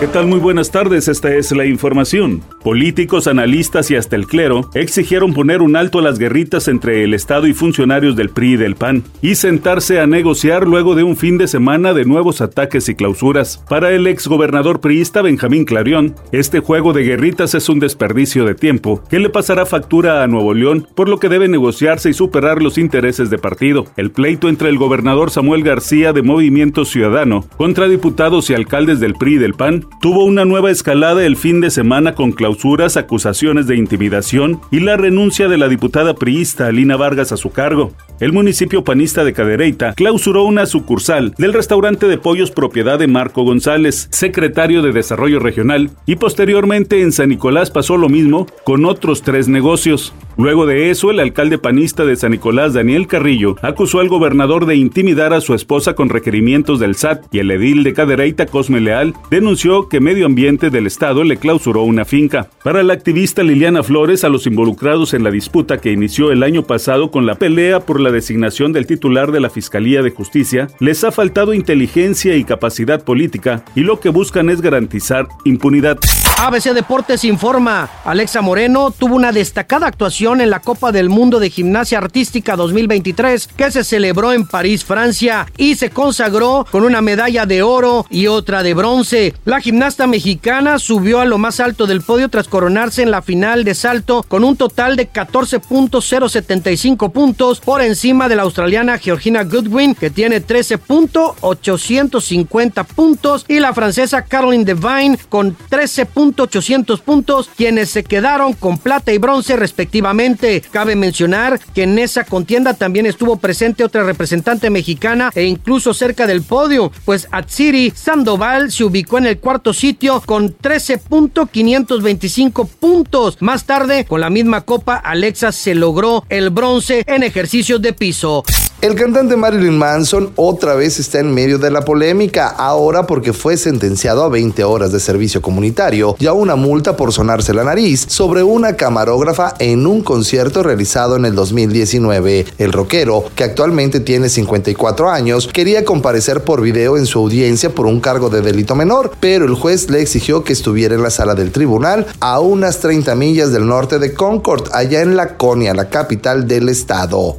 ¿Qué tal? Muy buenas tardes, esta es la información. Políticos, analistas y hasta el clero exigieron poner un alto a las guerritas entre el Estado y funcionarios del PRI y del PAN y sentarse a negociar luego de un fin de semana de nuevos ataques y clausuras. Para el exgobernador priista Benjamín Clarión, este juego de guerritas es un desperdicio de tiempo que le pasará factura a Nuevo León, por lo que debe negociarse y superar los intereses de partido. El pleito entre el gobernador Samuel García de Movimiento Ciudadano contra diputados y alcaldes del PRI y del PAN tuvo una nueva escalada el fin de semana con clausuras, acusaciones de intimidación y la renuncia de la diputada priista Alina Vargas a su cargo. El municipio panista de Cadereyta clausuró una sucursal del restaurante de pollos propiedad de Marco González, secretario de Desarrollo Regional, y posteriormente en San Nicolás pasó lo mismo con otros tres negocios. Luego de eso, el alcalde panista de San Nicolás, Daniel Carrillo, acusó al gobernador de intimidar a su esposa con requerimientos del SAT y el edil de Cadereyta, Cosme Leal, denunció que Medio Ambiente del Estado le clausuró una finca. Para la activista Liliana Flores, a los involucrados en la disputa que inició el año pasado con la pelea por la designación del titular de la Fiscalía de Justicia, les ha faltado inteligencia y capacidad política y lo que buscan es garantizar impunidad. ABC Deportes informa, Alexa Moreno tuvo una destacada actuación en la Copa del Mundo de Gimnasia Artística 2023 que se celebró en París, Francia, y se consagró con una medalla de oro y otra de bronce. La gimnasta mexicana subió a lo más alto del podio tras coronarse en la final de salto con un total de 14.075 puntos por encima de la australiana Georgina Goodwin que tiene 13.850 puntos y la francesa Caroline Devine con 13. 800 puntos, quienes se quedaron con plata y bronce respectivamente. Cabe mencionar que en esa contienda también estuvo presente otra representante mexicana e incluso cerca del podio, pues Atsiri Sandoval se ubicó en el cuarto sitio con 13.525 puntos. Más tarde, con la misma copa, Alexa se logró el bronce en ejercicios de piso. El cantante Marilyn Manson otra vez está en medio de la polémica, ahora porque fue sentenciado a 20 horas de servicio comunitario y a una multa por sonarse la nariz sobre una camarógrafa en un concierto realizado en el 2019. El rockero, que actualmente tiene 54 años, quería comparecer por video en su audiencia por un cargo de delito menor, pero el juez le exigió que estuviera en la sala del tribunal a unas 30 millas del norte de Concord, allá en Laconia, la capital del estado.